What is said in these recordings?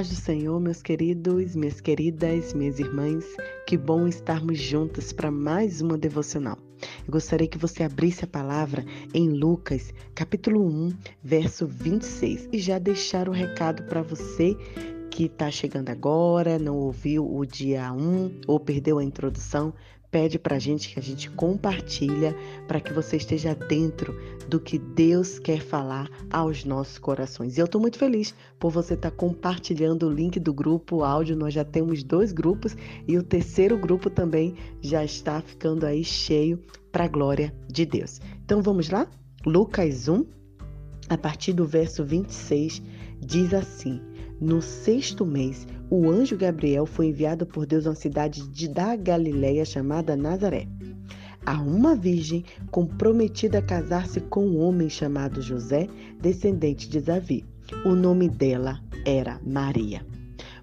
paz do Senhor, meus queridos, minhas queridas, minhas irmãs. Que bom estarmos juntos para mais uma devocional. Eu gostaria que você abrisse a palavra em Lucas, capítulo 1, verso 26, e já deixar o recado para você que está chegando agora, não ouviu o dia 1 ou perdeu a introdução, pede para a gente que a gente compartilha para que você esteja dentro do que Deus quer falar aos nossos corações. E eu estou muito feliz por você estar tá compartilhando o link do grupo áudio. Nós já temos dois grupos e o terceiro grupo também já está ficando aí cheio para a glória de Deus. Então vamos lá? Lucas 1, a partir do verso 26, diz assim: No sexto mês, o anjo Gabriel foi enviado por Deus a uma cidade de, da Galileia chamada Nazaré, a uma virgem comprometida a casar-se com um homem chamado José, descendente de Davi. O nome dela era Maria.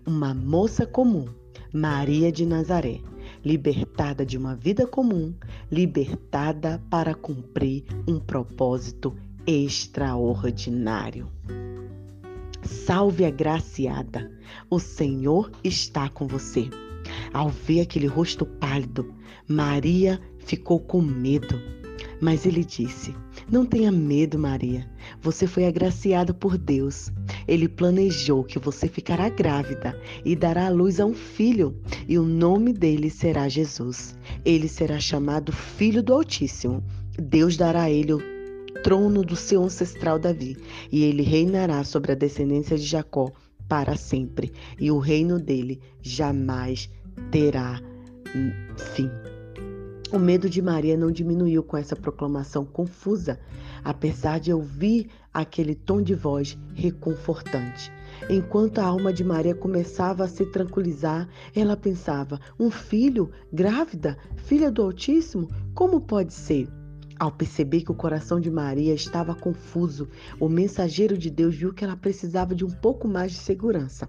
Uma moça comum, Maria de Nazaré, libertada de uma vida comum, libertada para cumprir um propósito extraordinário. Salve agraciada, o Senhor está com você. Ao ver aquele rosto pálido, Maria ficou com medo. Mas ele disse: Não tenha medo, Maria. Você foi agraciada por Deus. Ele planejou que você ficará grávida e dará à luz a um filho, e o nome dele será Jesus. Ele será chamado Filho do Altíssimo. Deus dará a ele o trono do seu ancestral Davi, e ele reinará sobre a descendência de Jacó para sempre, e o reino dele jamais terá fim. O medo de Maria não diminuiu com essa proclamação confusa, apesar de ouvir aquele tom de voz reconfortante. Enquanto a alma de Maria começava a se tranquilizar, ela pensava: um filho, grávida, filha do Altíssimo? Como pode ser? Ao perceber que o coração de Maria estava confuso, o mensageiro de Deus viu que ela precisava de um pouco mais de segurança.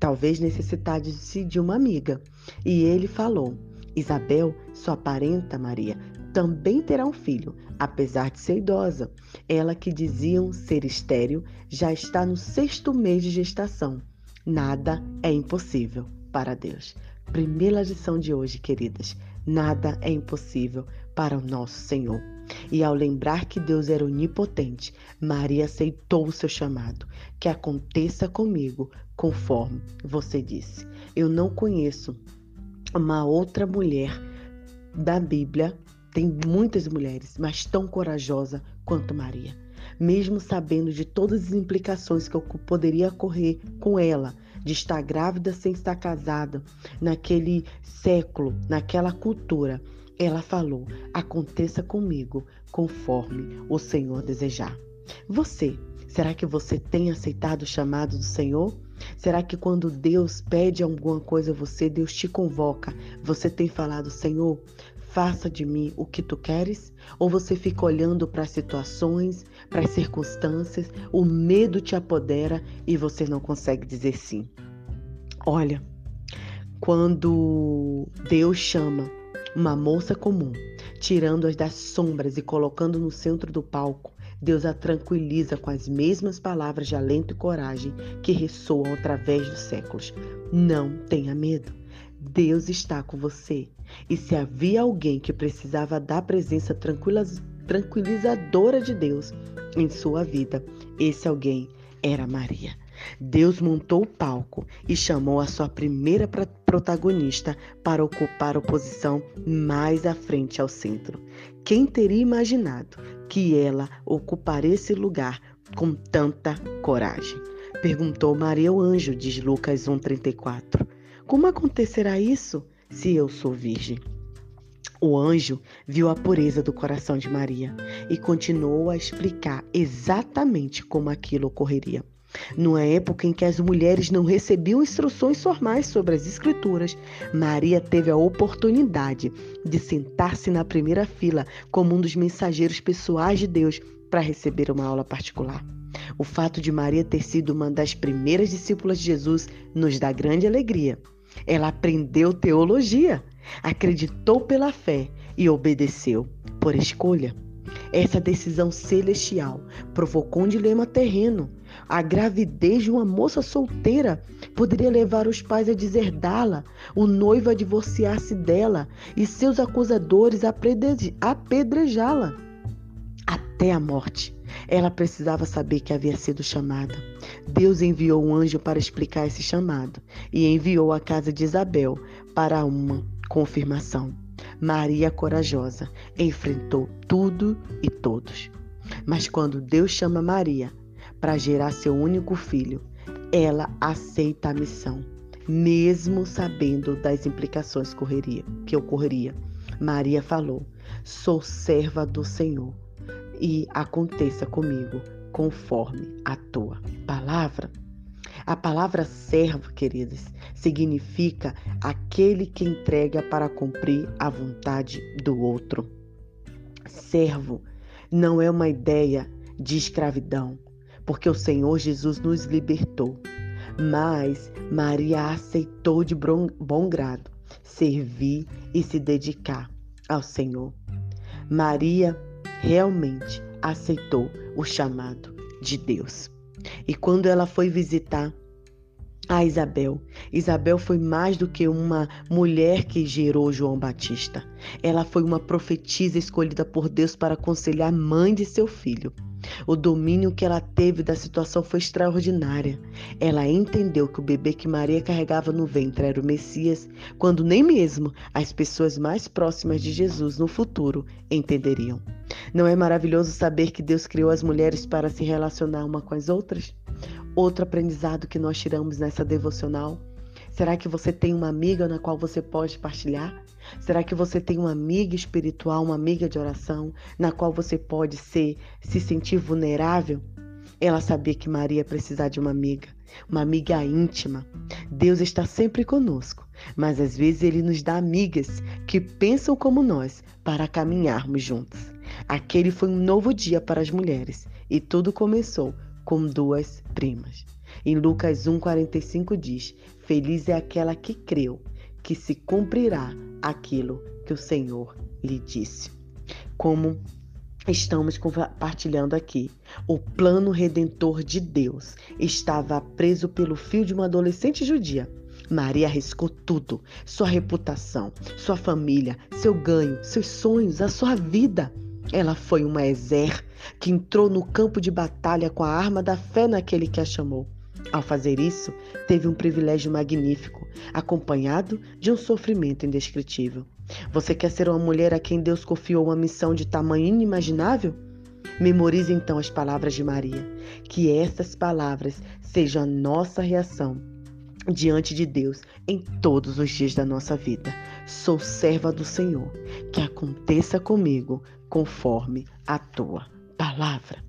Talvez necessitasse de uma amiga. E ele falou: Isabel, sua parenta Maria, também terá um filho, apesar de ser idosa. Ela que diziam ser estéril já está no sexto mês de gestação. Nada é impossível para Deus. Primeira lição de hoje, queridas: nada é impossível para o nosso Senhor. E ao lembrar que Deus era onipotente, Maria aceitou o seu chamado. Que aconteça comigo conforme você disse. Eu não conheço uma outra mulher da Bíblia, tem muitas mulheres, mas tão corajosa quanto Maria. Mesmo sabendo de todas as implicações que poderia ocorrer com ela, de estar grávida sem estar casada, naquele século, naquela cultura, ela falou: aconteça comigo conforme o Senhor desejar. Você, será que você tem aceitado o chamado do Senhor? Será que quando Deus pede alguma coisa a você, Deus te convoca, você tem falado, Senhor, faça de mim o que tu queres? Ou você fica olhando para as situações, para as circunstâncias, o medo te apodera e você não consegue dizer sim? Olha, quando Deus chama uma moça comum, tirando-as das sombras e colocando no centro do palco. Deus a tranquiliza com as mesmas palavras de alento e coragem que ressoam através dos séculos. Não tenha medo. Deus está com você. E se havia alguém que precisava da presença tranquilizadora de Deus em sua vida, esse alguém era Maria. Deus montou o palco e chamou a sua primeira protagonista para ocupar a posição mais à frente ao centro. Quem teria imaginado que ela ocuparia esse lugar com tanta coragem? Perguntou Maria o anjo, diz Lucas 1,34. Como acontecerá isso se eu sou virgem? O anjo viu a pureza do coração de Maria e continuou a explicar exatamente como aquilo ocorreria. Numa época em que as mulheres não recebiam instruções formais sobre as Escrituras, Maria teve a oportunidade de sentar-se na primeira fila como um dos mensageiros pessoais de Deus para receber uma aula particular. O fato de Maria ter sido uma das primeiras discípulas de Jesus nos dá grande alegria. Ela aprendeu teologia, acreditou pela fé e obedeceu por escolha. Essa decisão celestial provocou um dilema terreno. A gravidez de uma moça solteira poderia levar os pais a deserdá-la, o noivo a divorciar-se dela e seus acusadores a apedrejá-la até a morte. Ela precisava saber que havia sido chamada. Deus enviou um anjo para explicar esse chamado e enviou a casa de Isabel para uma confirmação. Maria corajosa enfrentou tudo e todos. Mas quando Deus chama Maria para gerar seu único filho, ela aceita a missão, mesmo sabendo das implicações que ocorreria. Maria falou: Sou serva do Senhor, e aconteça comigo conforme a tua palavra. A palavra servo, queridas, significa aquele que entrega para cumprir a vontade do outro. Servo não é uma ideia de escravidão, porque o Senhor Jesus nos libertou. Mas Maria aceitou de bom grado servir e se dedicar ao Senhor. Maria realmente aceitou o chamado de Deus. E quando ela foi visitar a Isabel, Isabel foi mais do que uma mulher que gerou João Batista. Ela foi uma profetisa escolhida por Deus para aconselhar a mãe de seu filho. O domínio que ela teve da situação foi extraordinária. Ela entendeu que o bebê que Maria carregava no ventre era o Messias, quando nem mesmo as pessoas mais próximas de Jesus no futuro entenderiam. Não é maravilhoso saber que Deus criou as mulheres para se relacionar uma com as outras? Outro aprendizado que nós tiramos nessa devocional. Será que você tem uma amiga na qual você pode partilhar? Será que você tem uma amiga espiritual, uma amiga de oração, na qual você pode ser, se sentir vulnerável? Ela sabia que Maria precisava de uma amiga, uma amiga íntima. Deus está sempre conosco, mas às vezes ele nos dá amigas que pensam como nós para caminharmos juntos. Aquele foi um novo dia para as mulheres e tudo começou com duas primas. Em Lucas 1,45 diz: Feliz é aquela que creu, que se cumprirá aquilo que o Senhor lhe disse. Como estamos compartilhando aqui, o plano redentor de Deus estava preso pelo fio de uma adolescente judia. Maria arriscou tudo: sua reputação, sua família, seu ganho, seus sonhos, a sua vida. Ela foi uma Ezer que entrou no campo de batalha com a arma da fé naquele que a chamou. Ao fazer isso, teve um privilégio magnífico, acompanhado de um sofrimento indescritível. Você quer ser uma mulher a quem Deus confiou uma missão de tamanho inimaginável? Memorize então as palavras de Maria. Que essas palavras sejam a nossa reação diante de Deus em todos os dias da nossa vida. Sou serva do Senhor. Que aconteça comigo conforme a tua palavra.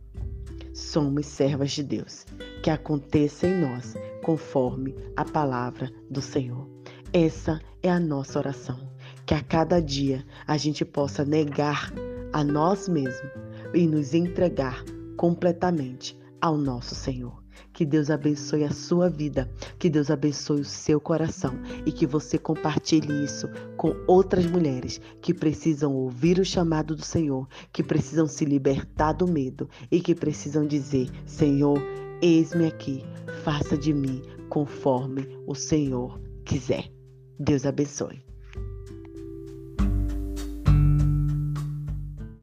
Somos servas de Deus. Que aconteça em nós conforme a palavra do Senhor. Essa é a nossa oração. Que a cada dia a gente possa negar a nós mesmos e nos entregar completamente ao nosso Senhor. Que Deus abençoe a sua vida, que Deus abençoe o seu coração e que você compartilhe isso com outras mulheres que precisam ouvir o chamado do Senhor, que precisam se libertar do medo e que precisam dizer: Senhor, eis-me aqui, faça de mim conforme o Senhor quiser. Deus abençoe.